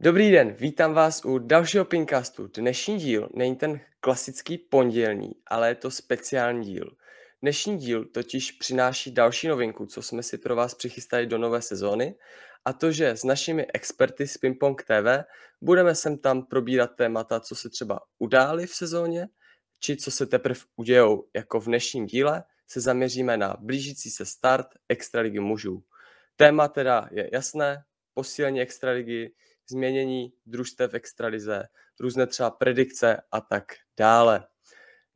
Dobrý den, vítám vás u dalšího Pinkastu. Dnešní díl není ten klasický pondělní, ale je to speciální díl. Dnešní díl totiž přináší další novinku, co jsme si pro vás přichystali do nové sezóny, a to, že s našimi experty z Pingpong TV budeme sem tam probírat témata, co se třeba udály v sezóně, či co se teprve udějou. Jako v dnešním díle se zaměříme na blížící se start Extraligy mužů. Téma teda je jasné, posílení Extraligy, změnění družstev extralize, různé třeba predikce a tak dále.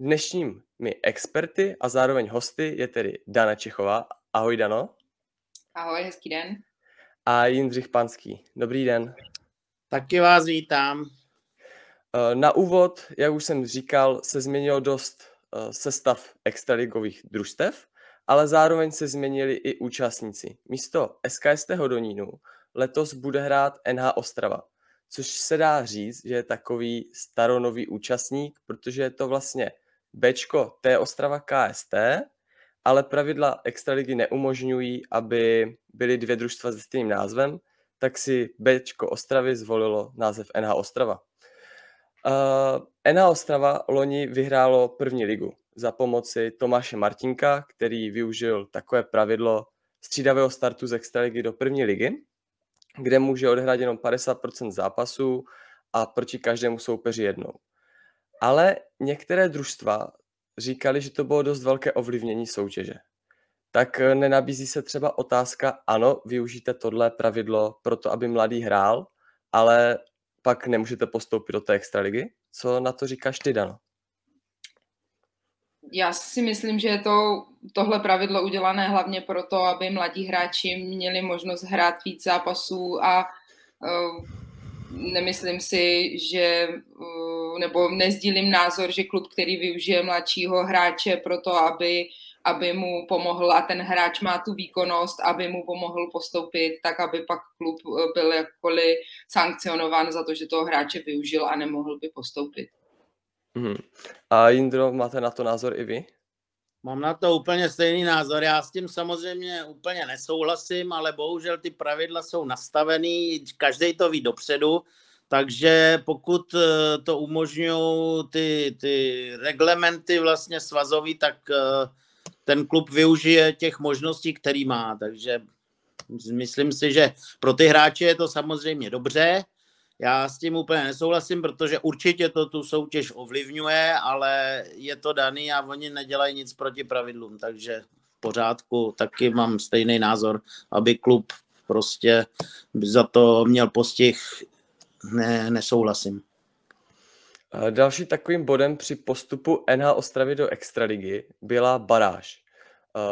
Dnešními experty a zároveň hosty je tedy Dana Čechová. Ahoj Dano. Ahoj, hezký den. A Jindřich Panský. Dobrý den. Taky vás vítám. Eh, na úvod, jak už jsem říkal, se změnilo dost eh, sestav extraligových družstev, ale zároveň se změnili i účastníci. Místo SKST Hodonínu letos bude hrát NH Ostrava, což se dá říct, že je takový staronový účastník, protože je to vlastně Bčko T Ostrava KST, ale pravidla Extraligy neumožňují, aby byly dvě družstva se stejným názvem, tak si Bčko Ostravy zvolilo název NH Ostrava. Uh, NH Ostrava loni vyhrálo první ligu za pomoci Tomáše Martinka, který využil takové pravidlo střídavého startu z Extraligy do první ligy kde může odehrát jenom 50% zápasů a proti každému soupeři jednou. Ale některé družstva říkali, že to bylo dost velké ovlivnění soutěže. Tak eh, nenabízí se třeba otázka, ano, využijte tohle pravidlo pro to, aby mladý hrál, ale pak nemůžete postoupit do té extraligy? Co na to říkáš ty, Dano? Já si myslím, že je to tohle pravidlo udělané hlavně proto, aby mladí hráči měli možnost hrát víc zápasů a uh, nemyslím si, že, uh, nebo nezdílím názor, že klub, který využije mladšího hráče pro to, aby, aby mu pomohl a ten hráč má tu výkonnost, aby mu pomohl postoupit, tak aby pak klub byl jakkoliv sankcionován za to, že toho hráče využil a nemohl by postoupit. Hmm. A Jindro, máte na to názor i vy? Mám na to úplně stejný názor. Já s tím samozřejmě úplně nesouhlasím, ale bohužel ty pravidla jsou nastavený, každý to ví dopředu, takže pokud eh, to umožňují ty, ty reglementy vlastně svazový, tak eh, ten klub využije těch možností, který má. Takže myslím si, že pro ty hráče je to samozřejmě dobře, já s tím úplně nesouhlasím, protože určitě to tu soutěž ovlivňuje, ale je to daný a oni nedělají nic proti pravidlům, takže v pořádku, taky mám stejný názor, aby klub prostě za to měl postih, ne, nesouhlasím. Další takovým bodem při postupu NH Ostravy do Extraligy byla baráž.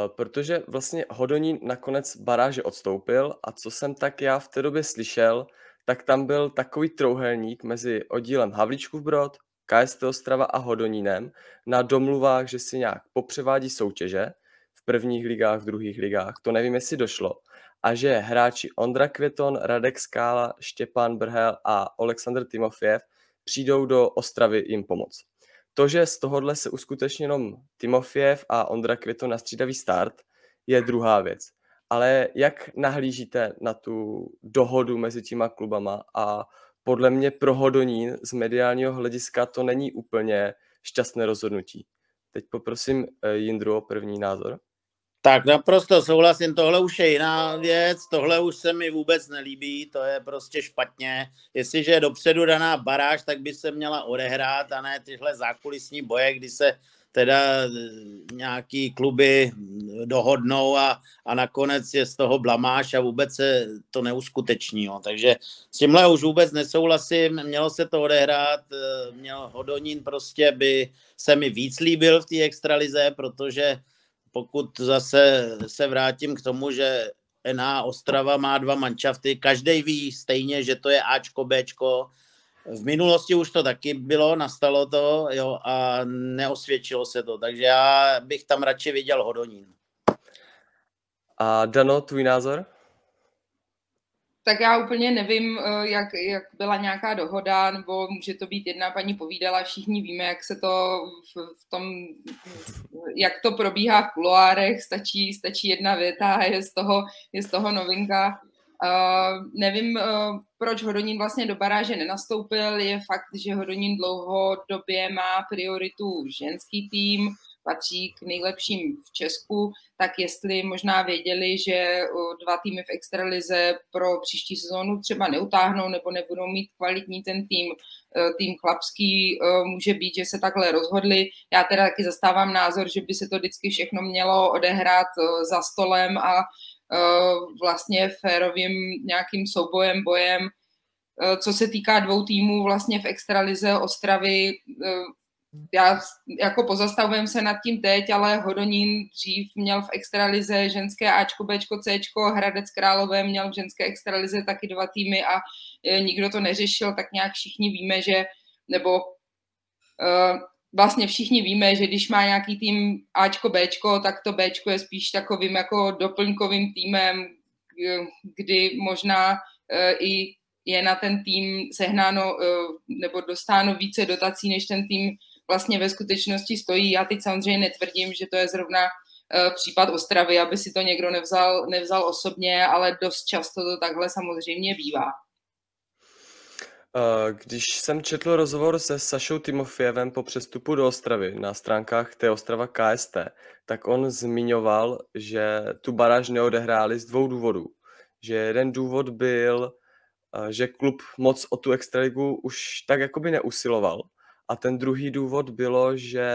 Protože vlastně Hodonín nakonec baráže odstoupil a co jsem tak já v té době slyšel, tak tam byl takový trouhelník mezi oddílem Havlíčkův Brod, KST Ostrava a Hodonínem na domluvách, že si nějak popřevádí soutěže v prvních ligách, v druhých ligách, to nevím, jestli došlo, a že hráči Ondra Květon, Radek Skála, Štěpán Brhel a Oleksandr Timofiev přijdou do Ostravy jim pomoct. To, že z tohohle se uskuteční jenom Timofiev a Ondra Květon na střídavý start, je druhá věc ale jak nahlížíte na tu dohodu mezi těma klubama a podle mě pro Hodonín z mediálního hlediska to není úplně šťastné rozhodnutí. Teď poprosím eh, Jindru o první názor. Tak naprosto souhlasím, tohle už je jiná věc, tohle už se mi vůbec nelíbí, to je prostě špatně. Jestliže je dopředu daná baráž, tak by se měla odehrát a ne tyhle zákulisní boje, kdy se teda eh, nějaký kluby dohodnou a, a nakonec je z toho blamáš a vůbec se to neuskuteční. Jo. Takže s tímhle už vůbec nesouhlasím, mělo se to odehrát, eh, měl Hodonín prostě by se mi víc líbil v té extralize, protože pokud zase se vrátím k tomu, že NA Ostrava má dva manšafty, každý ví stejně, že to je Ačko, Bčko, v minulosti už to taky bylo, nastalo to jo, a neosvědčilo se to, takže já bych tam radši viděl Hodonín. A Dano, tvůj názor? Tak já úplně nevím, eh, jak, jak byla nějaká dohoda, nebo může to být jedna paní povídala, všichni víme, jak se to v, v tom, jak to probíhá v kuloárech, stačí, stačí jedna věta a je z toho, je z toho novinka. Uh, nevím, uh, proč Hodonín vlastně do baráže nenastoupil. Je fakt, že Hodonín dlouhodobě má prioritu ženský tým, patří k nejlepším v Česku, tak jestli možná věděli, že dva týmy v extralize pro příští sezónu třeba neutáhnou nebo nebudou mít kvalitní ten tým, e, tým chlapský, e, může být, že se takhle rozhodli. Já teda taky zastávám názor, že by se to vždycky všechno mělo odehrát za stolem a vlastně férovým nějakým soubojem, bojem. Co se týká dvou týmů vlastně v extralize Ostravy, já jako pozastavujem se nad tím teď, ale Hodonín dřív měl v extralize ženské Ačko, Bčko, Cčko, Hradec Králové měl v ženské extralize taky dva týmy a e, nikdo to neřešil, tak nějak všichni víme, že, nebo e, vlastně všichni víme, že když má nějaký tým Ačko, Bčko, tak to Bčko je spíš takovým jako doplňkovým týmem, kdy možná e, i je na ten tým sehnáno nebo dostáno více dotací, než ten tým vlastně ve skutečnosti stojí. Já teď samozřejmě netvrdím, že to je zrovna eh, případ Ostravy, aby si to někdo nevzal, nevzal osobně, ale dost často to takhle samozřejmě bývá. Eh, když jsem četl rozhovor se Sašou Timofejevem po přestupu do Ostravy na stránkách té Ostrava KST, tak on zmiňoval, že tu baráž neodehráli z dvou důvodů. Že jeden důvod byl, eh, že klub moc o tu extraligu už tak jakoby neusiloval a ten druhý důvod bylo, že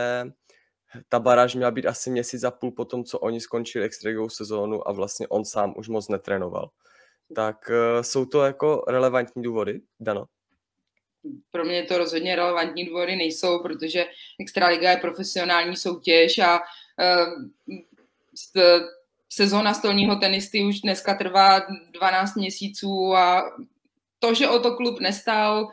ta baráž měla být asi měsíc a půl po tom, co oni skončili extraligovou sezónu a vlastně on sám už moc netrénoval. Tak uh, jsou to jako relevantní důvody, Dano? Pro mě to rozhodně relevantní důvody nejsou, protože Extraliga je profesionální soutěž a uh, sezóna stolního tenisty už dneska trvá 12 měsíců a to, že o to klub nestál,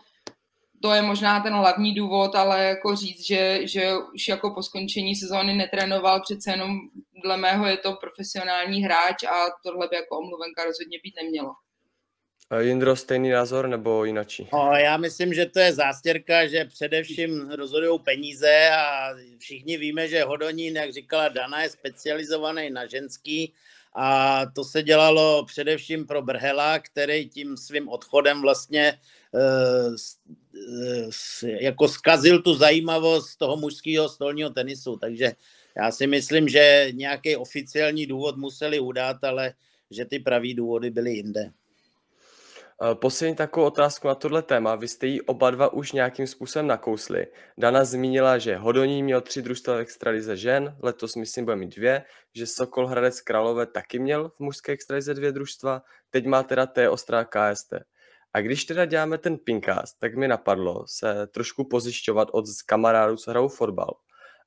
to je možná ten hlavní důvod, ale jako říct, že, že už jako po skončení sezóny netrénoval, přece jenom dle mého je to profesionální hráč a tohle by jako omluvenka rozhodně být nemělo. Jindro, stejný názor nebo jinačí? No, já myslím, že to je zástěrka, že především rozhodují peníze a všichni víme, že Hodonín, jak říkala Dana, je specializovaný na ženský a to se dělalo především pro Brhela, který tím svým odchodem vlastně Eh, eh, jako skazil tu zajímavost toho mužského stolního tenisu, takže já si myslím, že nějaký oficiální důvod museli udat, ale že ty pravý důvody byly jinde. Eh, poslední takovou otázku na tohle téma. Vy jste ji oba dva už nějakým způsobem nakousli. Dana zmínila, že Hodoní měl tři družstva v extralize žen, letos myslím bude mít dvě, že Sokol Hradec Králové taky měl v mužské extralize dvě družstva, teď má teda T Ostrá KST. A když teda děláme ten pinkast, tak mi napadlo se trošku pozjišťovat od kamarádů, co hrajou fotbal.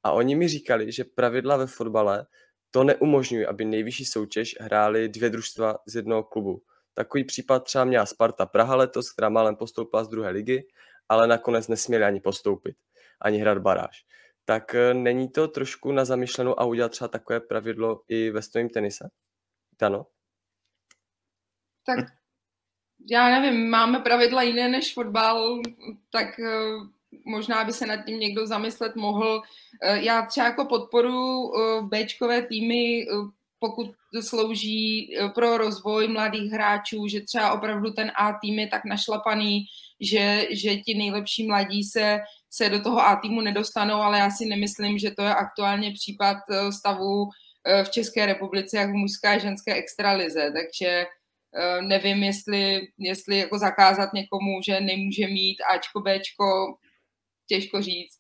A oni mi říkali, že pravidla ve fotbale to neumožňují, aby nejvyšší soutěž hráli dvě družstva z jednoho klubu. Takový případ třeba měla Sparta Praha letos, která málem postoupila z druhé ligy, ale nakonec nesměli ani postoupit, ani hrát baráž. Tak eh, není to trošku na zamýšlenou a udělat třeba takové pravidlo i ve stojím tenise? Dano? Tak já nevím, máme pravidla jiné než fotbal, tak eh, možná by se nad tím někdo zamyslet mohl. Eh, já třeba jako podporu eh, Bčkové týmy, pokud slouží pro rozvoj mladých hráčů, že třeba opravdu ten A tým je tak našlapaný, že, že ti nejlepší mladí se, se do toho A týmu nedostanou, ale já si nemyslím, že to je aktuálně případ stavu v České republice, jak v mužské a ženské extralize. Takže nevím, jestli, jestli jako zakázat někomu, že nemůže mít Ačko, Bčko, těžko říct.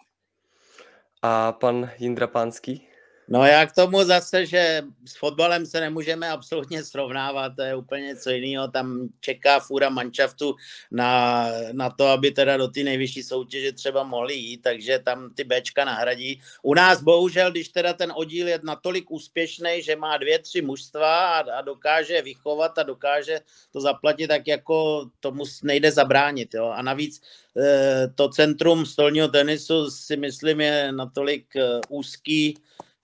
A pan Jindra Pánský? No já k tomu zase, že s fotbalem se nemůžeme absolutně srovnávat, to je úplně něco jiného, tam čeká fůra manšaftu na, na to, aby teda do té nejvyšší soutěže třeba mohli jít, takže tam ty Bčka nahradí. U nás bohužel, když teda ten oddíl je natolik úspěšný, že má dvě, tři mužstva a, a dokáže vychovat a dokáže to zaplatit, tak jako tomu nejde zabránit. Jo? A navíc eh, to centrum stolního tenisu si myslím je natolik eh, úzký,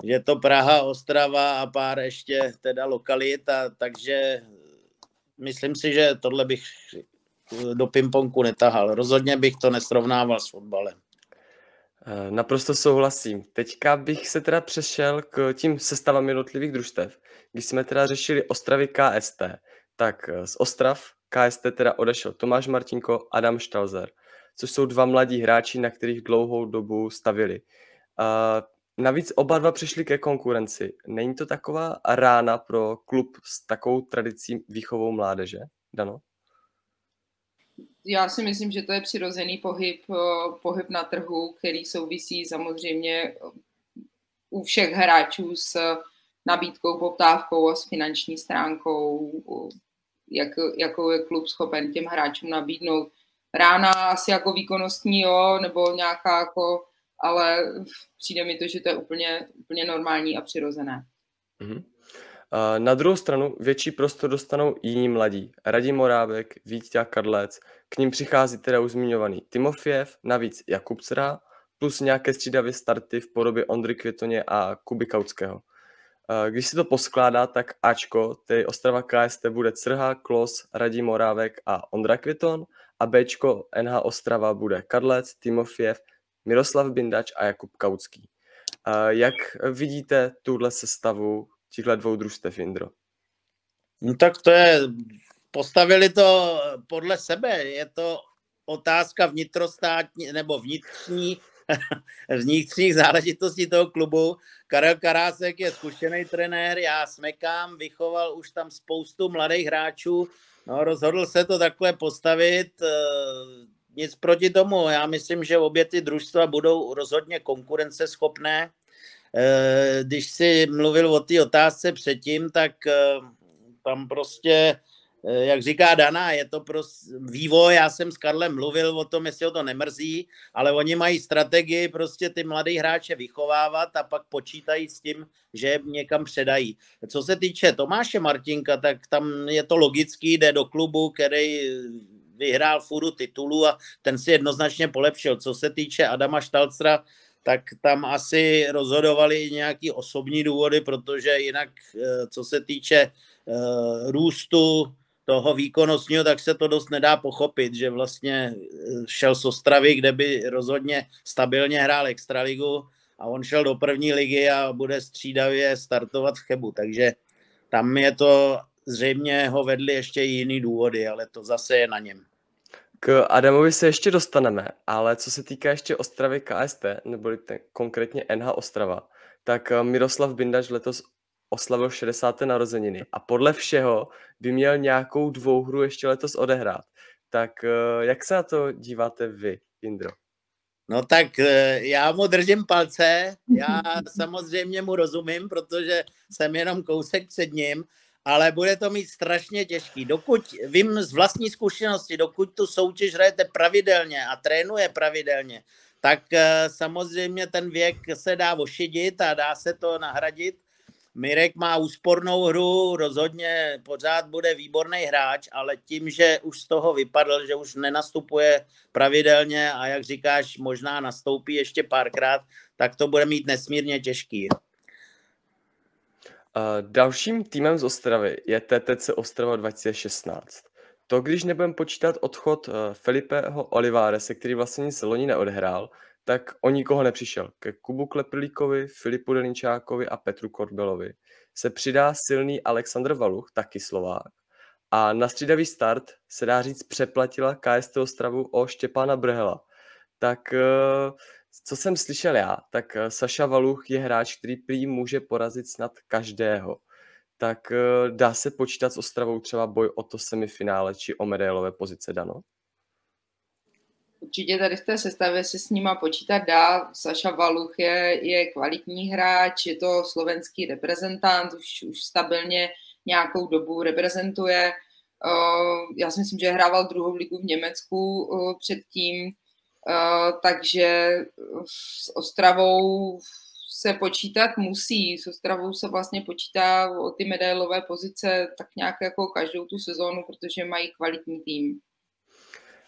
že to Praha, Ostrava a pár ještě teda lokalit, a, takže myslím si, že tohle bych do pingpongu netahal. Rozhodně bych to nesrovnával s fotbalem. Eh, naprosto souhlasím. Teďka bych se teda přešel k tím sestavám jednotlivých družstev. Když jsme teda řešili Ostravy KST, tak eh, z Ostrav KST teda odešel Tomáš Martinko, Adam Štalzer, což jsou dva mladí hráči, na kterých dlouhou dobu stavili. Navíc oba dva přišli ke konkurenci. Není to taková rána pro klub s takovou tradicí výchovou mládeže, Dano? já si myslím, že to je přirozený pohyb, eh, pohyb na trhu, který souvisí samozřejmě eh, u všech hráčů s nabídkou, poptávkou a s finanční stránkou, jak, jakou je klub schopen těm hráčům nabídnout. Rána asi jako výkonnostní, jo, nebo nějaká jako, ale přijde mi to, že to je úplně, úplně normální a přirozené. Mm-hmm. Na druhou stranu větší prostor dostanou jiní mladí. Radim Morábek, Vítě Kadlec, k ním přichází teda už zmiňovaný Timofiev, navíc Jakub Cra, plus nějaké střídavé starty v podobě Ondry Květoně a Kuby Kautského. Když si to poskládá, tak Ačko, tedy Ostrava KST, bude Crha, Klos, Radim Morávek a Ondra Květon a Bčko NH Ostrava bude Kadlec, Timofiev, Miroslav Bindač a Jakub Kautský. Jak vidíte tuhle sestavu těchto dvou družstev, Indro? No tak to je, postavili to podle sebe, je to otázka vnitrostátní nebo vnitřní vnitřních záležitostí toho klubu. Karel Karásek je zkušený trenér, já smekám, vychoval už tam spoustu mladých hráčů, no, rozhodl se to takhle postavit, eh, nic proti tomu, já myslím, že obě ty družstva budou rozhodně konkurenceschopné, Eh, když si mluvil o té otázce předtím, tak eh, tam prostě, eh, jak říká Dana, je to prostě vývoj, já jsem s Karlem mluvil o tom, jestli ho to nemrzí, ale oni mají strategii prostě ty mladé hráče vychovávat a pak počítají s tím, že je někam předají. Co se týče Tomáše Martinka, tak tam je to logický, jde do klubu, který vyhrál furu titulu a ten si jednoznačně polepšil. Co se týče Adama Štalcra, tak tam asi rozhodovali nějaký osobní důvody, protože jinak, eh, co se týče eh, růstu toho výkonnostního, tak se to dost nedá pochopit, že vlastně eh, šel z Ostravy, kde by rozhodně stabilně hrál extraligu a on šel do první ligy a bude střídavě startovat v Chebu, takže tam je to zřejmě ho vedli ještě jiný důvody, ale to zase je na něm. K Adamovi se ještě dostaneme, ale co se týká ještě Ostravy KST, neboli ten, konkrétně NH Ostrava, tak eh, Miroslav Bindaš letos oslavil 60. narozeniny a podle všeho by měl nějakou dvouhru ještě letos odehrát. Tak eh, jak se na to díváte vy, Indro? No tak eh, já mu držím palce, já samozřejmě mu rozumím, protože jsem jenom kousek před ním, ale bude to mít strašně těžký. Dokud vím z vlastní zkušenosti, dokud tu soutěž hrajete pravidelně a trénuje pravidelně, tak eh, samozřejmě ten věk se dá ošidit a dá se to nahradit. Mirek má úspornou hru, rozhodně pořád bude výborný hráč, ale tím, že už z toho vypadl, že už nenastupuje pravidelně a jak říkáš, možná nastoupí ještě párkrát, tak to bude mít nesmírně těžký. Dalším týmem z Ostravy je TTC Ostrava 2016. To, když nebudeme počítat odchod uh, Felipeho Olivárese, který vlastně nic loni neodhrál, tak o nikoho nepřišel. Ke Kubu Kleprlíkovi, Filipu Delinčákovi a Petru Korbelovi se přidá silný Aleksandr Valuch, taky Slovák. A na střídavý start se dá říct přeplatila KST Ostravu o Štěpána Brhela. Tak uh, co jsem slyšel já, tak eh, Saša Valuch je hráč, který prý může porazit snad každého. Tak eh, dá se počítat s Ostravou třeba boj o to semifinále či o medailové pozice Dano? Určitě tady v té sestavě se s nima počítat dá. Saša Valuch je, je kvalitní hráč, je to slovenský reprezentant, už, už stabilně nějakou dobu reprezentuje. Eh, já si myslím, že hrával druhou ligu v Německu předtím takže s Ostravou se počítat musí. S Ostravou se vlastně počítá o ty medailové pozice tak nějak jako každou tu sezónu, protože mají kvalitní tým.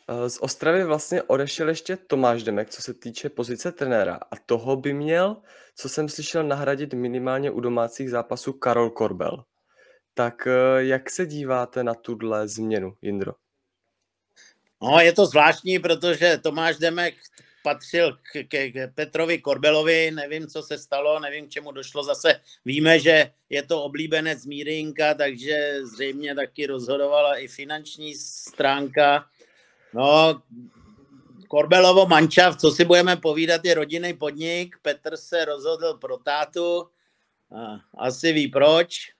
Eh, z Ostravy vlastně odešel ještě Tomáš Demek, co se týče pozice trenéra. A toho by měl, co jsem slyšel, nahradit minimálně u domácích zápasů Karol Korbel. Tak eh, jak se díváte na tuhle změnu, Jindro? No, je to zvláštní, protože Tomáš Demek patřil k, k, k Petrovi Korbelovi, nevím, co se stalo, nevím, k čemu došlo. Zase víme, že je to oblíbenec Mírynka, takže zřejmě taky rozhodovala i finanční stránka. No, Korbelovo mančav, co si budeme povídat, je rodinný podnik. Petr se rozhodl pro tátu, asi ví proč,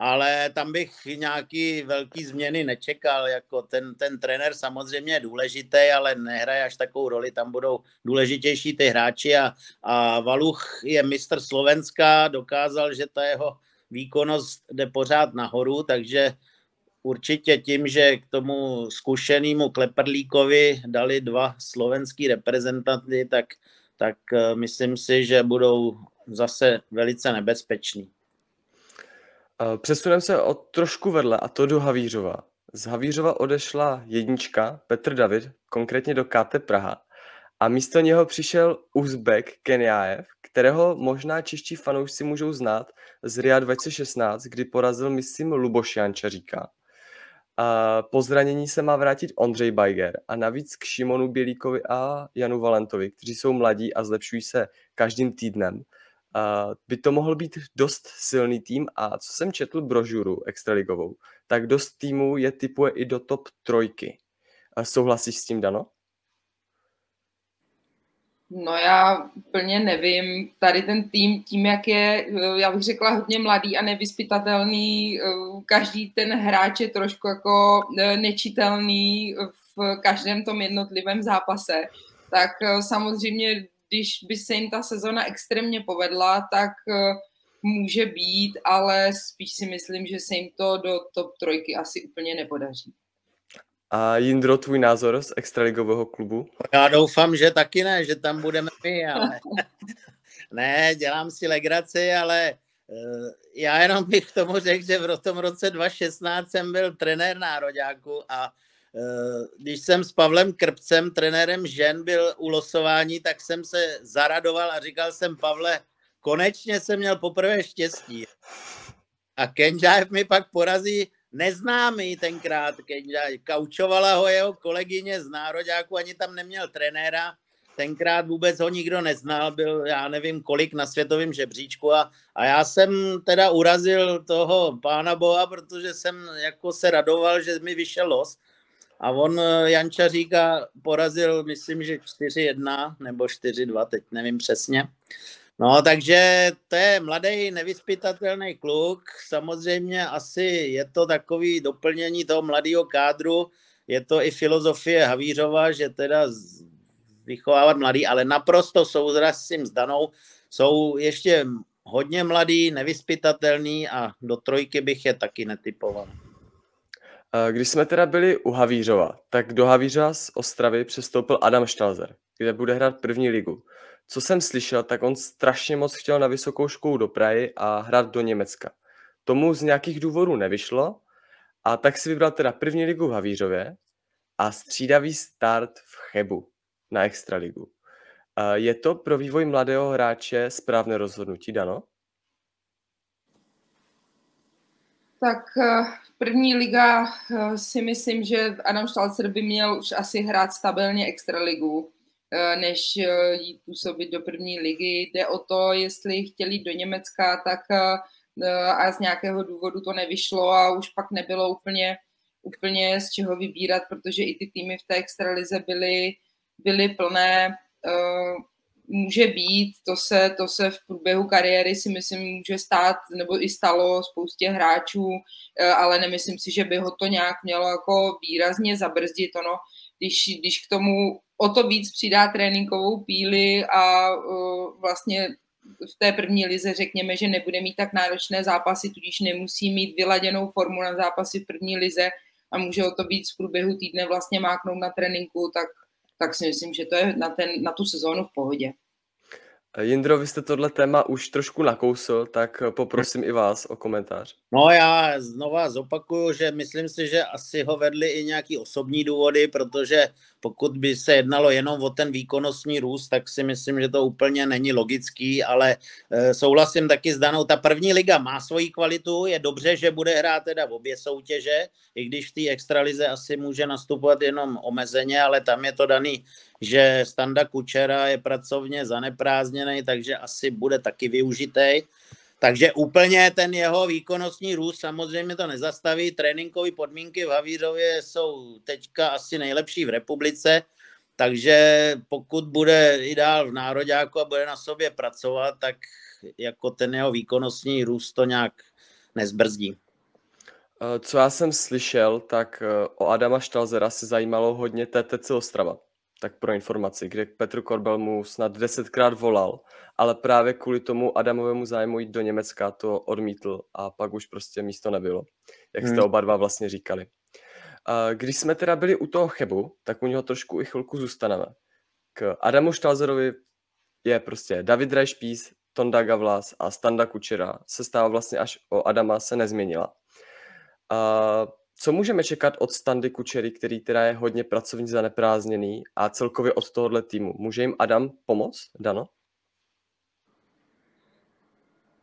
ale tam bych nějaký velký změny nečekal. Jako ten, ten trenér samozřejmě je důležitý, ale nehraje až takovou roli. Tam budou důležitější ty hráči a, a Valuch je mistr Slovenska, dokázal, že ta jeho výkonnost jde pořád nahoru, takže určitě tím, že k tomu zkušenému Kleperlíkovi dali dva slovenský reprezentanty, tak, tak eh, myslím si, že budou zase velice nebezpeční. Přesuneme se o trošku vedle, a to do Havířova. Z Havířova odešla jednička Petr David, konkrétně do KT Praha. A místo něho přišel Uzbek Kenyaev, kterého možná čeští fanoušci můžou znát z RIA 2016, kdy porazil, myslím, Luboš Jančaříka. A po zranění se má vrátit Ondřej Bajger a navíc k Šimonu Bělíkovi a Janu Valentovi, kteří jsou mladí a zlepšují se každým týdnem by to mohl být dost silný tým a co jsem četl brožuru extraligovou, tak dost týmů je typuje i do top trojky. Souhlasíš s tím, Dano? No já úplně nevím. Tady ten tým, tím jak je, já bych řekla, hodně mladý a nevyspytatelný, každý ten hráč je trošku jako e, nečitelný v každém tom jednotlivém zápase. Tak samozřejmě když by se jim ta sezona extrémně povedla, tak eh, může být, ale spíš si myslím, že se jim to do top trojky asi úplně nepodaří. A Jindro, tvůj názor z extraligového klubu? Já doufám, že taky ne, že tam budeme my, ale ne, dělám si legraci, ale uh, já jenom bych k tomu řekl, že v tom roce 2016 jsem byl trenér nároďáku a Eh, když jsem s Pavlem Krpcem, trenérem žen, byl u losování, tak jsem se zaradoval a říkal jsem, Pavle, konečně jsem měl poprvé štěstí. A Kenžájev mi pak porazí neznámý tenkrát Kenžájev. Kaučovala ho jeho kolegyně z Nároďáku, ani tam neměl trenéra. Tenkrát vůbec ho nikdo neznal, byl já nevím kolik na světovém žebříčku a, a já jsem teda urazil toho pána Boha, protože jsem jako se radoval, že mi vyšel los a on, eh, Janča říká, porazil, myslím, že 4-1 nebo 4-2, teď nevím přesně. No, takže to je mladý, nevyspytatelný kluk. Samozřejmě asi je to takový doplnění toho mladého kádru. Je to i filozofie Havířova, že teda vychovávat mladý, ale naprosto souzrasím s Danou. Jsou ještě hodně mladý, nevyspytatelný a do trojky bych je taky netypoval. Když jsme teda byli u Havířova, tak do Havířova z Ostravy přestoupil Adam Štalzer, kde bude hrát první ligu. Co jsem slyšel, tak on strašně moc chtěl na vysokou školu do Prahy a hrát do Německa. Tomu z nějakých důvodů nevyšlo a tak si vybral teda první ligu v Havířově a střídavý start v Chebu na Extraligu. Je to pro vývoj mladého hráče správné rozhodnutí, Dano? Tak eh, první liga eh, si myslím, že Adam Štalcer by měl už asi hrát stabilně extraligu, eh, než jít působit do první ligy. Jde o to, jestli chtěli do Německa, tak a z nějakého důvodu to nevyšlo a už pak nebylo úplně, úplně z čeho vybírat, protože i ty týmy v té extralize byly, byly plné může být, to se, to se v průběhu kariéry si myslím může stát, nebo i stalo spoustě hráčů, eh, ale nemyslím si, že by ho to nějak mělo jako výrazně zabrzdit. Ono, když, když k tomu o to víc přidá tréninkovou píli a uh, vlastně v té první lize řekněme, že nebude mít tak náročné zápasy, tudíž nemusí mít vyladěnou formu na zápasy v první lize a může o to víc v průběhu týdne vlastně máknout na tréninku, tak tak si myslím, že to je na, ten, na tu sezónu v pohodě. Jindro, vy jste tohle téma už trošku nakousl, tak poprosím i vás o komentář. No já znova zopakuju, že myslím si, že asi ho vedli i nějaký osobní důvody, protože pokud by se jednalo jenom o ten výkonnostní růst, tak si myslím, že to úplně není logický, ale e, souhlasím taky s Danou. Ta první liga má svoji kvalitu, je dobře, že bude hrát teda v obě soutěže, i když v té extralize asi může nastupovat jenom omezeně, ale tam je to daný, že Standa Kučera je pracovně zaneprázdněný, takže asi bude taky využitý. Takže úplně ten jeho výkonnostní růst samozřejmě to nezastaví. Tréninkové podmínky v Havířově jsou teďka asi nejlepší v republice, takže pokud bude i dál v nároďáku a bude na sobě pracovat, tak jako ten jeho výkonnostní růst to nějak nezbrzdí. Eh, co já jsem slyšel, tak eh, o Adama Štalzera se zajímalo hodně TTC Ostrava tak pro informaci, kde Petr Korbel mu snad desetkrát volal, ale právě kvůli tomu Adamovému zájmu jít do Německa to odmítl a pak už prostě místo nebylo, jak jste hmm. oba dva vlastně říkali. Když jsme teda byli u toho Chebu, tak u něho trošku i chvilku zůstaneme. K Adamu Štalzerovi je prostě David Rajšpís, Tonda Gavlas a Standa Kučera. Se stává vlastně až o Adama se nezměnila. A co můžeme čekat od Standy Kučery, který teda je hodně pracovně zaneprázdněný a celkově od tohohle týmu? Může jim Adam pomoct, Dano?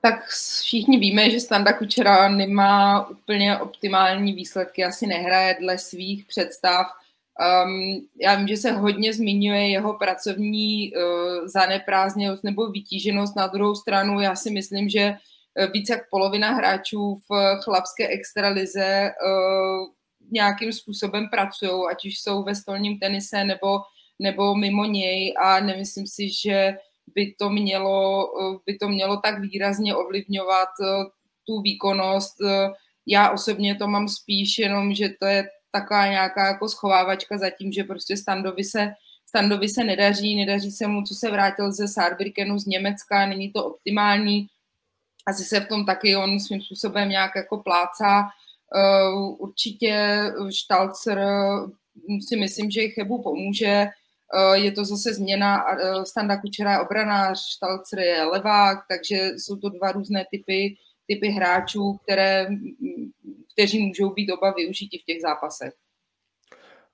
Tak všichni víme, že Standa Kučera nemá úplně optimální výsledky, asi nehraje dle svých představ. Um, já vím, že se hodně zmiňuje jeho pracovní uh, zaneprázdněnost nebo vytíženost. Na druhou stranu já si myslím, že více jak polovina hráčů v chlapské extralize eh, nějakým způsobem pracují, ať už jsou ve stolním tenise nebo, nebo mimo něj. A nemyslím si, že by to mělo, eh, by to mělo tak výrazně ovlivňovat tu výkonnost. Já osobně to mám spíš jenom, že to je taková nějaká jako schovávačka za tím, že prostě Standovi se, Standovi se nedaří, nedaří se mu, co se vrátil ze Saarbrückenu z Německa, není to optimální, asi se v tom taky on svým způsobem nějak jako plácá. Uh, určitě Štalcer si myslím, že Chebu pomůže. Uh, je to zase změna, uh, Standa Kučera je obranář, Štalcer je levák, takže jsou to dva různé typy, typy hráčů, které, kteří můžou být oba využiti v těch zápasech.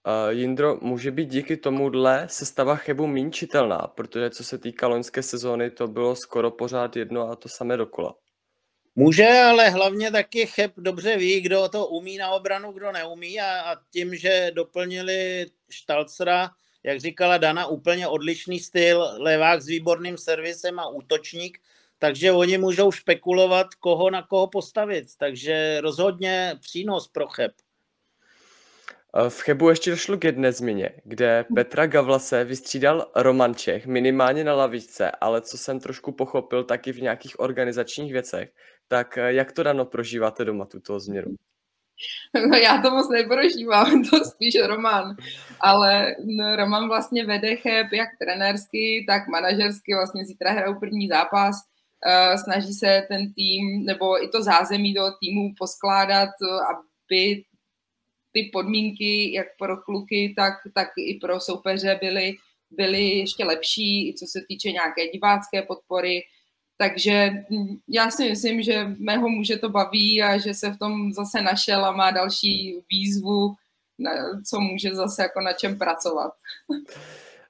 Uh, Jindro, může být díky tomuhle sestava Chebu méně čitelná, protože co se týká loňské sezóny, to bylo skoro pořád jedno a to samé dokola. Může, ale hlavně taky Cheb dobře ví, kdo to umí na obranu, kdo neumí a, a tím, že doplnili Štalcera, jak říkala Dana, úplně odlišný styl, levák s výborným servisem a útočník, takže oni můžou špekulovat, koho na koho postavit. Takže rozhodně přínos pro Cheb. V Chebu ještě došlo k jedné změně, kde Petra Gavlase vystřídal Roman Čech minimálně na lavičce, ale co jsem trošku pochopil, taky v nějakých organizačních věcech. Tak eh, jak to dano prožíváte doma, tuto změnu? No já to moc neprožívám, to spíš Roman. Ale no, Roman vlastně vede cheb jak trenérsky, tak manažersky. Vlastně zítra hrajou první zápas. Uh, snaží se ten tým, nebo i to zázemí do týmu poskládat, aby ty podmínky jak pro kluky, tak, tak i pro soupeře byly, byly ještě lepší, i co se týče nějaké divácké podpory. Takže hm, já si myslím, že mého muže to baví a že se v tom zase našel a má další výzvu, co může zase jako na čem pracovat.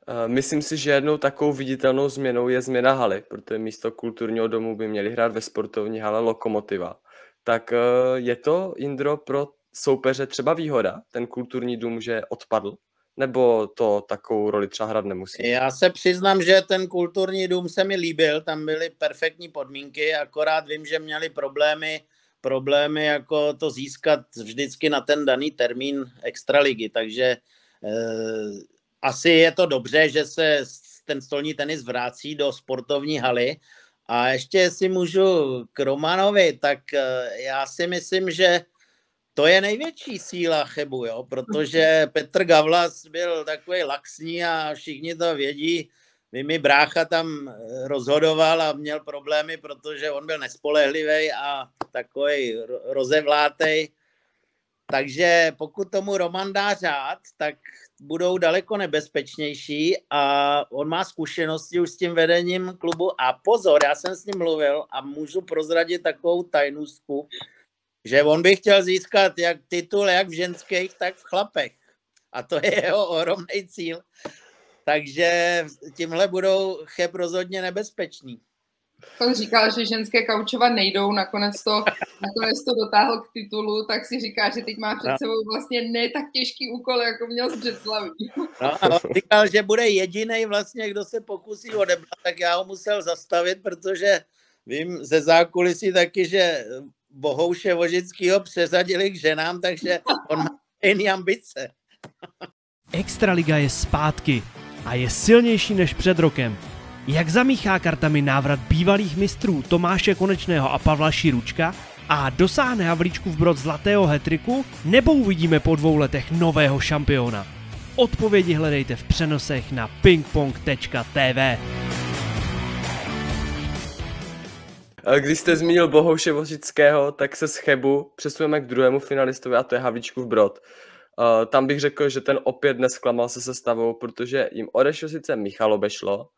Eh, myslím si, že jednou takovou viditelnou změnou je změna haly, protože místo kulturního domu by měli hrát ve sportovní hale Lokomotiva. Tak eh, je to, Indro, pro soupeře třeba výhoda, ten kulturní dům, že odpadl? Nebo to takovou roli třeba hrát nemusí? Já se přiznám, že ten kulturní dům se mi líbil, tam byly perfektní podmínky, akorát vím, že měli problémy, problémy jako to získat vždycky na ten daný termín extraligy, takže eh, asi je to dobře, že se ten stolní tenis vrací do sportovní haly. A ještě si můžu k Romanovi, tak eh, já si myslím, že to je největší síla Chebu, jo? protože Petr Gavlas byl takový laxní a všichni to vědí. mi brácha tam eh, rozhodoval a měl problémy, protože on byl nespolehlivý a takový rozevlátej. Takže pokud tomu Roman dá řád, tak budou daleko nebezpečnější a on má zkušenosti už s tím vedením klubu a pozor, já jsem s ním mluvil a můžu prozradit takovou tajnůstku, že on by chtěl získat jak titul jak v ženských, tak v chlapech. A to je jeho ohromný cíl. Takže tímhle budou cheb rozhodně nebezpeční. On říkal, že ženské kaučovat nejdou, nakonec to, nakonec to dotáhl k titulu, tak si říká, že teď má před no. sebou vlastně ne tak těžký úkol, jako měl z Břeclaví. No, a říkal, že bude jediný vlastně, kdo se pokusí odebrat, tak já ho musel zastavit, protože vím ze zákulisí taky, že Bohouše Vožickýho přeřadili k ženám, takže on má jiný ambice. Extraliga je zpátky a je silnější než před rokem. Jak zamíchá kartami návrat bývalých mistrů Tomáše Konečného a Pavla Širučka a dosáhne Havlíčku v brod zlatého hetriku, nebo uvidíme po dvou letech nového šampiona? Odpovědi hledejte v přenosech na pingpong.tv. Když jste zmínil Bohouše Vožického, tak se z Chebu přesuneme k druhému finalistovi a to je Havlíčku v Brod. Tam bych řekl, že ten opět nesklamal se sestavou, protože jim odešel sice Michal Obešlo,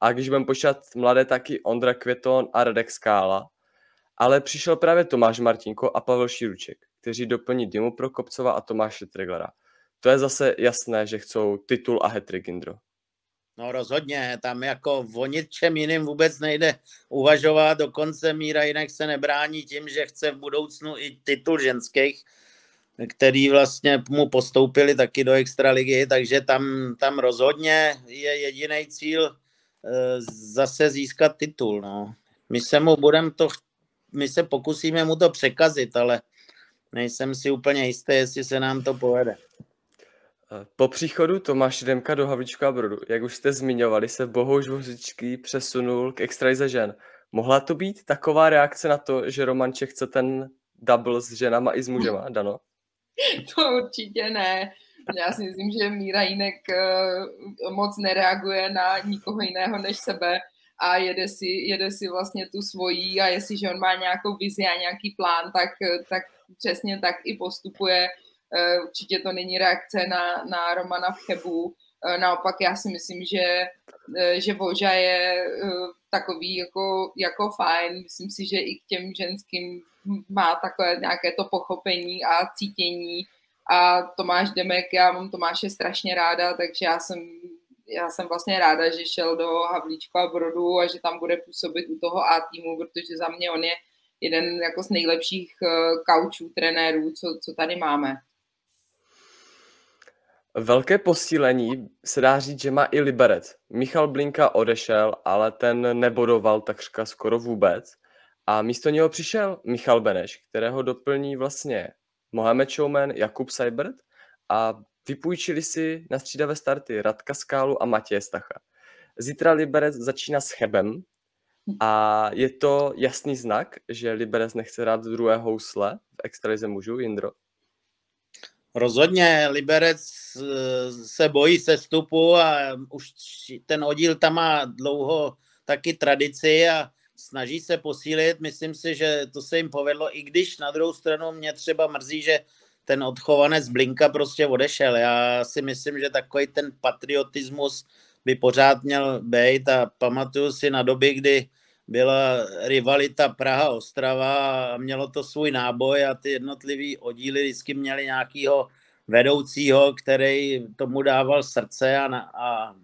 a když budeme počítat mladé, taky Ondra Květon a Radek Skála, ale přišel právě Tomáš Martinko a Pavel Širuček, kteří doplní Dimu Prokopcova a Tomáše Treglera. To je zase jasné, že chcou titul a hetrik. No rozhodně, tam jako o ničem jiným vůbec nejde uvažovat, dokonce Míra jinak se nebrání tím, že chce v budoucnu i titul ženských, který vlastně mu postoupili taky do extraligy, takže tam, tam rozhodně je jediný cíl Eh, zase získat titul. No. My se mu budem to, my se pokusíme mu to překazit, ale nejsem si úplně jistý, jestli se nám to povede. Eh, po příchodu Tomáš Demka do Havlíčka Brodu, jak už jste zmiňovali, se Bohouš Vořičký přesunul k extralize žen. Mohla to být taková reakce na to, že Romanče chce ten double s ženama i s mužema, Dano? To určitě ne. Já si myslím, že Míra Jinek eh, moc nereaguje na nikoho jiného než sebe a jede si, jede si vlastně tu svojí a jestliže on má nějakou vizi a nějaký plán, tak, tak přesně tak i postupuje. Eh, určitě to není reakce na, na Romana v Chebu. Eh, naopak já si myslím, že, že Voža je takový jako, jako fajn. Myslím si, že i k těm ženským má takové nějaké to pochopení a cítění, a Tomáš Demek, já mám Tomáše strašně ráda, takže já jsem, já jsem vlastně ráda, že šel do Havlíčka a Brodu a že tam bude působit u toho A týmu, protože za mě on je jeden jako z nejlepších eh, kaučů, trenérů, co, co tady máme. Velké posílení se dá říct, že má i Liberec. Michal Blinka odešel, ale ten nebodoval takřka skoro vůbec. A místo něho přišel Michal Beneš, kterého doplní vlastně Mohamed Showman, Jakub Seibert a vypůjčili si na střídavé starty Radka Skálu a Matěje Stacha. Zítra Liberec začíná s Chebem a je to jasný znak, že Liberec nechce hrát druhé housle v extralize mužů, Jindro? Rozhodně, Liberec eh, se bojí sestupu a už ten oddíl tam má dlouho taky tradici a snaží se posílit. Myslím si, že to se jim povedlo, i když na druhou stranu mě třeba mrzí, že ten odchovanec Blinka prostě odešel. Já si myslím, že takový ten patriotismus by pořád měl být a pamatuju si na doby, kdy byla rivalita Praha-Ostrava a mělo to svůj náboj a ty jednotlivý oddíly vždycky měli nějakého vedoucího, který tomu dával srdce a, a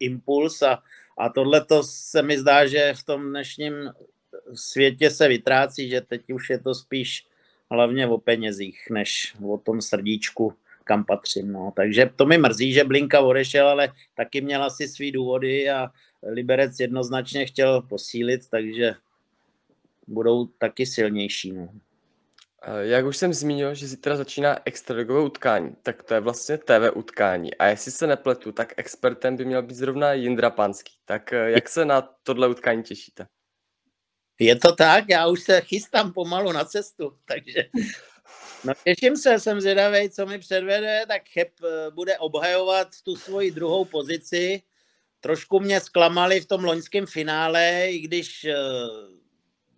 impuls a a tohle to se mi zdá, že v tom dnešním světě se vytrácí, že teď už je to spíš hlavně o penězích, než o tom srdíčku, kam patřím. No. Takže to mi mrzí, že Blinka odešel, ale taky měla asi svý důvody a Liberec jednoznačně chtěl posílit, takže budou taky silnější. No. Jak už jsem zmínil, že zítra začíná extraligové utkání, tak to je vlastně TV utkání. A jestli se nepletu, tak expertem by měl být zrovna Jindra Panský. Tak eh, jak se na tohle utkání těšíte? Je to tak, já už se chystám pomalu na cestu, takže no, těším se, jsem zvědavý, co mi předvede, tak Cheb eh, bude obhajovat tu svoji druhou pozici. Trošku mě zklamali v tom loňském finále, i když eh,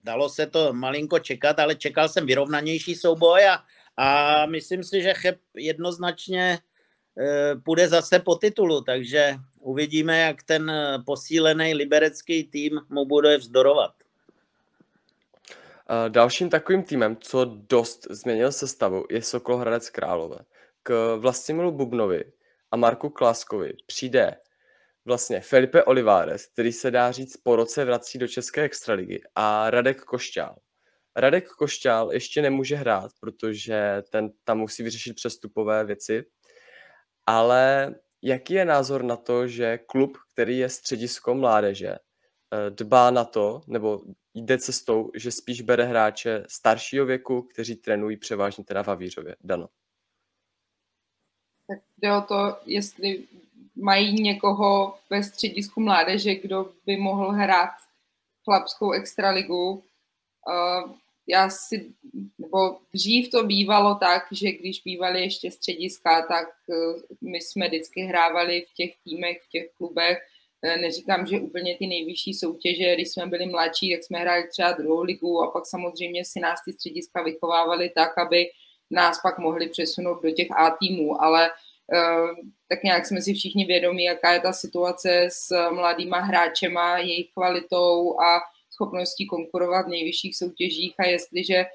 dalo se to malinko čekat, ale čekal jsem vyrovnanější souboj a, a myslím si, že Cheb jednoznačně eh, půjde zase po titulu, takže uvidíme, jak ten eh, posílený liberecký tým mu bude vzdorovat. Dalším takovým týmem, co dost změnil sestavu, je Sokol Hradec Králové. K Vlastimilu Bubnovi a Marku Klaskovi přijde vlastně Felipe Olivares, který se dá říct po roce vrací do České extraligy a Radek Košťál. Radek Košťál ještě nemůže hrát, protože ten tam musí vyřešit přestupové věci, ale jaký je názor na to, že klub, který je středisko mládeže, eh, dbá na to, nebo jde cestou, že spíš bere hráče staršího věku, kteří trénují převážně teda v Avířově. Dano. Tak jde o to, jestli mají někoho ve středisku mládeže, kdo by mohl hrát chlapskou extraligu. Já si, nebo dřív to bývalo tak, že když bývali ještě střediska, tak e, my jsme vždycky hrávali v těch týmech, v těch klubech. E, neříkám, že úplně ty nejvyšší soutěže, když jsme byli mladší, tak jsme hráli třeba druhou ligu a pak samozřejmě si nás ty střediska vychovávali tak, aby nás pak mohli přesunout do těch A týmů, ale Eh, tak nějak jsme si všichni vědomí, jaká je ta situace s mladýma hráčema, jejich kvalitou a schopností konkurovat v nejvyšších soutěžích a jestliže eh,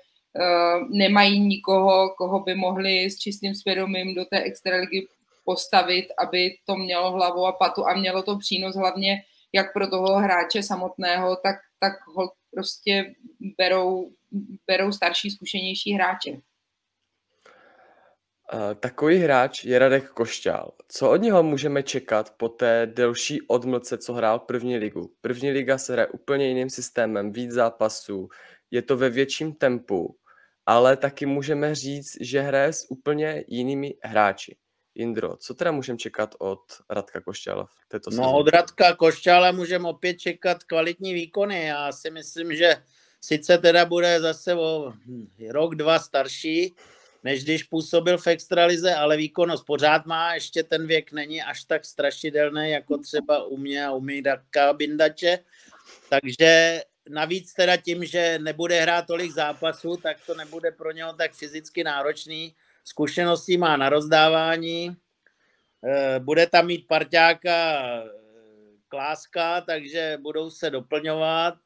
nemají nikoho, koho by mohli s čistým svědomím do té extraligy postavit, aby to mělo hlavu a patu a mělo to přínos hlavně jak pro toho hráče samotného, tak, tak ho prostě berou, berou starší, zkušenější hráče. Uh, takový hráč je Radek Košťál. Co od něho můžeme čekat po té delší odmlce, co hrál první ligu? První liga se hraje úplně jiným systémem, víc zápasů, je to ve větším tempu, ale taky můžeme říct, že hraje s úplně jinými hráči. Indro, co teda můžeme čekat od Radka Košťála v této sezóně? No od Radka Košťála můžeme opět čekat kvalitní výkony. Já si myslím, že sice teda bude zase o rok, dva starší, než když působil v extralize, ale výkonnost pořád má, ještě ten věk není až tak strašidelný, jako třeba u mě a u Miraka Bindače. Takže navíc teda tím, že nebude hrát tolik zápasů, tak to nebude pro něho tak fyzicky náročný. Zkušenosti má na rozdávání, eh, bude tam mít parťáka eh, Kláska, takže budou se doplňovat.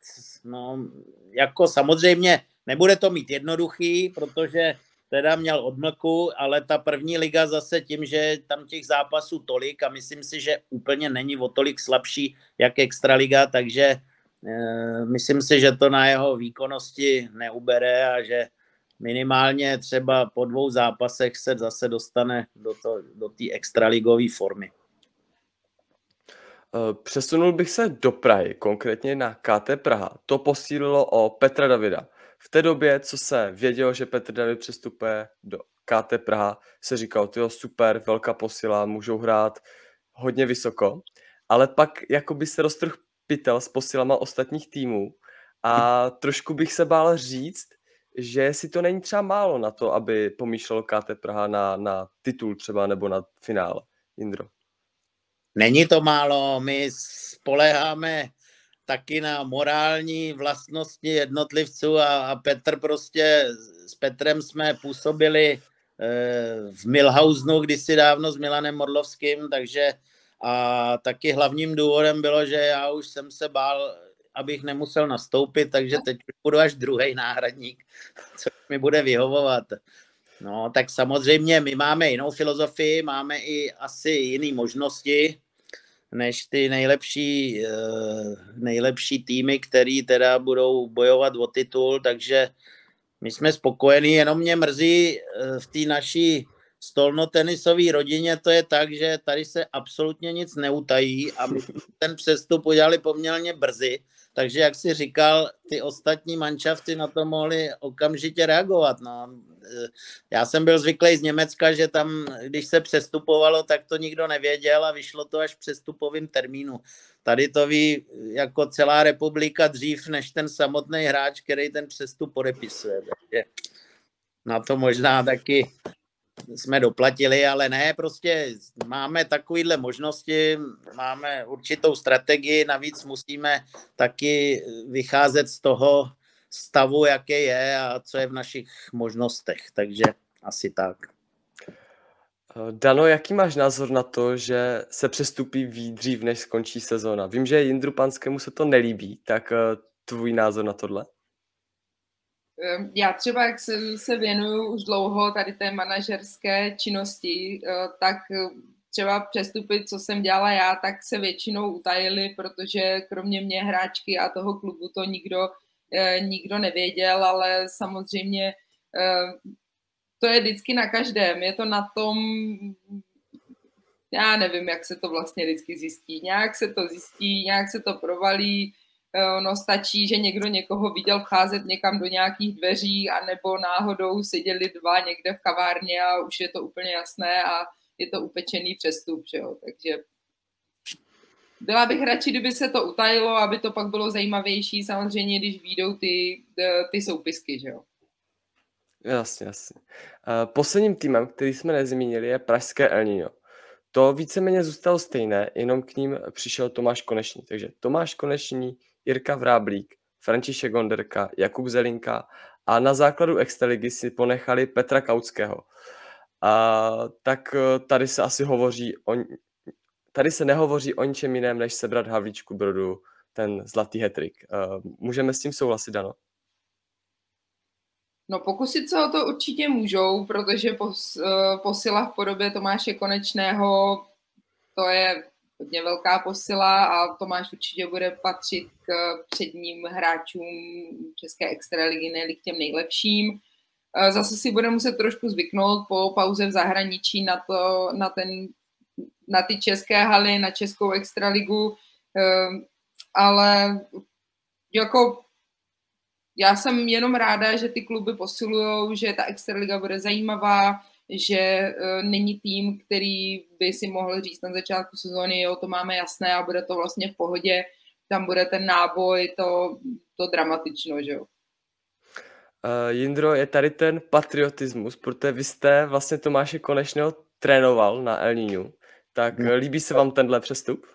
No, jako samozřejmě nebude to mít jednoduchý, protože teda měl odmlku, ale ta první liga zase tím, že tam těch zápasů tolik a myslím si, že úplně není o tolik slabší jak extraliga, takže e, myslím si, že to na jeho výkonnosti neubere a že minimálně třeba po dvou zápasech se zase dostane do, to, do té extraligové formy. Eh, přesunul bych se do Prahy, konkrétně na KT Praha. To posílilo o Petra Davida. V té době, co se vědělo, že Petr David přestupuje do KT Praha, se říkal, to super, velká posila, můžou hrát hodně vysoko, ale pak jako by se roztrh pytel s posilama ostatních týmů a trošku bych se bál říct, že si to není třeba málo na to, aby pomýšlel KT Praha na, na titul třeba nebo na finále. Indro. Není to málo, my spoleháme taky na morální vlastnosti jednotlivců a, a Petr prostě, s Petrem jsme působili e, v Milhausnu kdysi dávno s Milanem Modlovským, takže a taky hlavním důvodem bylo, že já už jsem se bál, abych nemusel nastoupit, takže teď budu až druhý náhradník, co mi bude vyhovovat. No, tak samozřejmě my máme jinou filozofii, máme i asi jiné možnosti, než ty nejlepší, eh, nejlepší týmy, který teda budou bojovat o titul, takže my jsme spokojení, jenom mě mrzí eh, v té naší stolnotenisové rodině to je tak, že tady se absolutně nic neutají a my ten přestup udělali poměrně brzy, takže jak si říkal, ty ostatní manšafty na to mohly okamžitě reagovat. No. Já jsem byl zvyklý z Německa, že tam, když se přestupovalo, tak to nikdo nevěděl a vyšlo to až v přestupovém termínu. Tady to ví jako celá republika dřív, než ten samotný hráč, který ten přestup podepisuje. Takže na to možná taky jsme doplatili, ale ne, prostě máme takovýhle možnosti, máme určitou strategii, navíc musíme taky vycházet z toho stavu, jaký je a co je v našich možnostech, takže asi tak. Dano, jaký máš názor na to, že se přestupí dřív, než skončí sezóna? Vím, že Jindru Panskému se to nelíbí, tak eh, tvůj názor na tohle? Ehm, já třeba, jak se, se věnuju už dlouho tady té manažerské činnosti, eh, tak třeba přestupy, co jsem dělala já, tak se většinou utajili, protože kromě mě hráčky a toho klubu to nikdo, nikdo nevěděl, ale samozřejmě to je vždycky na každém. Je to na tom, já nevím, jak se to vlastně vždycky zjistí. Nějak se to zjistí, nějak se to provalí, eh, no stačí, že někdo někoho viděl vcházet někam do nějakých dveří a nebo náhodou seděli dva někde v kavárně a už je to úplně jasné a je to upečený přestup, že jo? takže byla bych radši, kdyby se to utajilo, aby to pak bylo zajímavější, samozřejmě, když výjdou ty, ty soupisky, že jo. Jasně, jasně. Uh, posledním týmem, který jsme nezmínili, je Pražské El Niño. To víceméně zůstalo stejné, jenom k ním přišel Tomáš Konečný. Takže Tomáš Konečný, Jirka Vráblík, František Gonderka, Jakub Zelinka a na základu Extraligy si ponechali Petra Kautského. A tak e, tady se asi hovoří o, tady se nehovoří o ničem jiném, než sebrat Havlíčku Brodu, ten zlatý hetrik. Uh, můžeme s tím souhlasit, ano? No pokusit se o to určitě můžou, protože pos, eh, posila v podobě Tomáše Konečného, to je hodně velká posila a Tomáš určitě bude patřit k předním hráčům České extraligy, ne k těm nejlepším. Eh, zase si bude muset trošku zvyknout po pauze v zahraničí na, to, na, ten, na ty české haly, na českou extraligu, eh, ale jako já jsem jenom ráda, že ty kluby posilují, že ta Extraliga bude zajímavá, že uh, není tým, který by si mohl říct na začátku sezóny, jo, to máme jasné a bude to vlastně v pohodě, tam bude ten náboj, to, to dramatično, že jo. Uh, Jindro, je tady ten patriotismus, protože vy jste vlastně Tomáše Konečného trénoval na El Niñu. Tak no. líbí se vám tenhle přestup?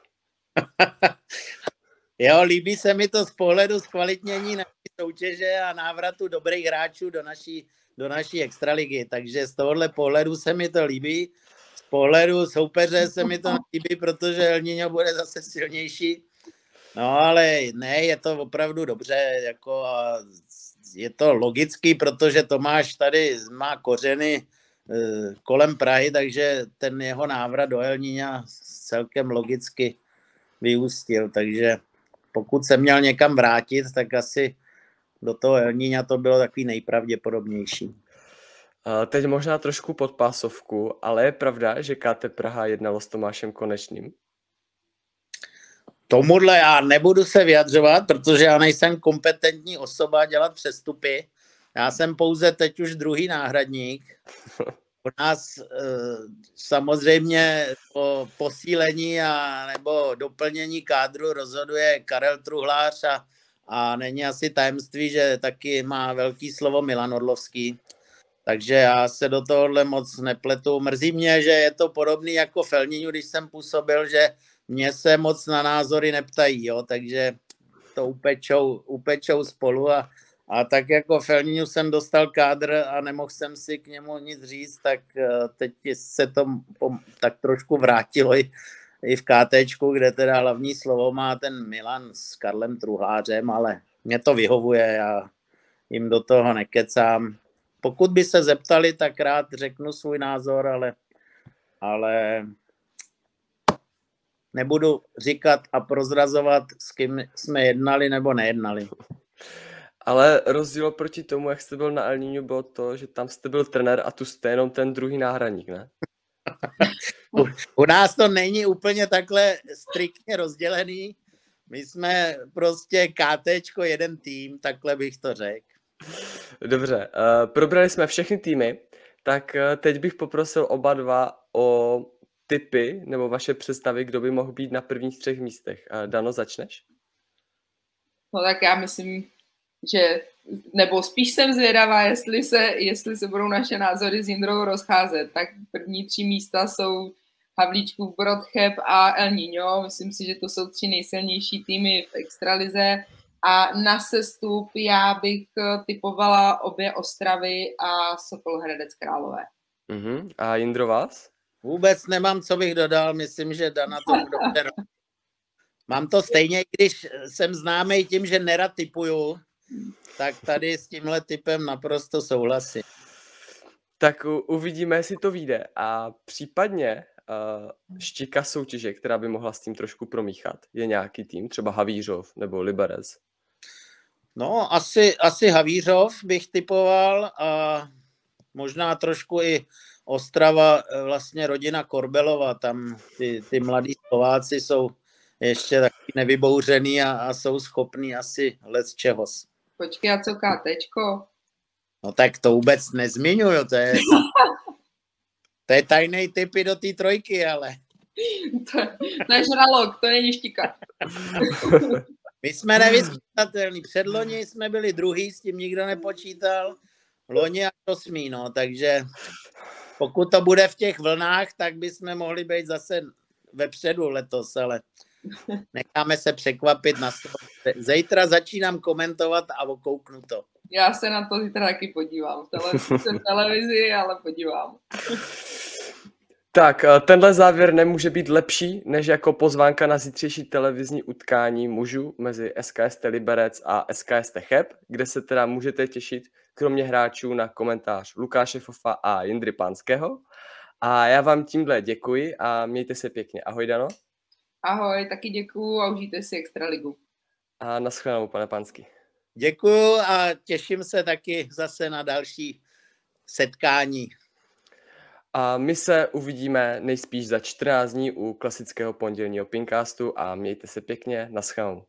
jo, líbí se mi to z pohledu zkvalitnění soutěže a návratu dobrých hráčů do naší, do naší extraligy. Takže z tohohle pohledu se mi to líbí. Z pohledu soupeře se mi to líbí, protože El Niño bude zase silnější. No ale ne, je to opravdu dobře, jako a je to logický, protože Tomáš tady má kořeny e, kolem Prahy, takže ten jeho návrat do El Niña celkem logicky vyústil, takže pokud se měl někam vrátit, tak asi do toho Elníňa to bylo takový nejpravděpodobnější. Teď možná trošku pod pásovku, ale je pravda, že KT Praha jednalo s Tomášem Konečným? Tomuhle já nebudu se vyjadřovat, protože já nejsem kompetentní osoba dělat přestupy. Já jsem pouze teď už druhý náhradník. U nás e, samozřejmě o posílení a nebo doplnění kádru rozhoduje Karel Truhlář a a není asi tajemství, že taky má velký slovo Milan Orlovský. Takže já se do tohohle moc nepletu. Mrzí mě, že je to podobný jako Felníňu, když jsem působil, že mě se moc na názory neptají, jo? takže to upečou, upečou spolu a, a tak jako Felníňu jsem dostal kádr a nemohl jsem si k němu nic říct, tak eh, teď se to tak trošku vrátilo i v KT, kde teda hlavní slovo má ten Milan s Karlem Truhlářem, ale mě to vyhovuje, já jim do toho nekecám. Pokud by se zeptali, tak rád řeknu svůj názor, ale, ale nebudu říkat a prozrazovat, s kým jsme jednali nebo nejednali. Ale rozdíl proti tomu, jak jste byl na El bylo to, že tam jste byl trenér a tu jste jenom ten druhý náhradník, ne? u, u nás to není úplně takhle striktně rozdělený. My jsme prostě KTčko jeden tým, takhle bych to řekl. Dobře, uh, probrali jsme všechny týmy, tak uh, teď bych poprosil oba dva o typy nebo vaše představy, kdo by mohl být na prvních třech místech. Uh, Dano, začneš? No tak já myslím, že nebo spíš jsem zvědavá, jestli se, jestli se budou naše názory s Jindrou rozcházet. Tak první tři místa jsou Havlíčkův Brodcheb a El Niño. Myslím si, že to jsou tři nejsilnější týmy v extralize. A na sestup já bych typovala obě Ostravy a Sokol Hradec Králové. Uh-huh. A Jindro vás? Vůbec nemám, co bych dodal. Myslím, že Dana to dobře Mám to stejně, když jsem známý tím, že nerad typuju, tak tady s tímhle typem naprosto souhlasím. Tak uvidíme, jestli to vyjde. A případně uh, štika soutěže, která by mohla s tím trošku promíchat. Je nějaký tým, třeba Havířov nebo Liberec? No, asi, asi Havířov bych typoval a možná trošku i Ostrava, eh, vlastně rodina Korbelova, tam ty, ty mladí Slováci jsou ještě taky nevybouřený a, a jsou schopní asi let z čeho. Počkej, a co KTčko? No tak to vůbec nezmiňuju, to je, to je tajný typy do té trojky, ale. to, to je žralok, to není štika. My jsme nevyspětatelní. Předloni jsme byli druhý, s tím nikdo nepočítal. Loni a osmý, no, takže pokud to bude v těch vlnách, tak bychom mohli být zase vepředu letos, ale necháme se překvapit na Zítra začínám komentovat a okouknu to. Já se na to zítra taky podívám. V televizi, ale podívám. Tak, eh, tenhle závěr nemůže být lepší, než jako pozvánka na zítřejší televizní utkání mužů mezi SKST Liberec a SKST Cheb, kde se teda můžete těšit kromě hráčů na komentář Lukáše Fofa a Jindry Pánského. A já vám tímhle děkuji a mějte se pěkně. Ahoj, Dano. Ahoj, taky děkuju a užijte si Extraligu. A naschledanou, pane Pánsky. Děkuju a těším se taky zase na další setkání. A my se uvidíme nejspíš za 14 dní u klasického pondělního Pinkastu a mějte se pěkně, naschledanou.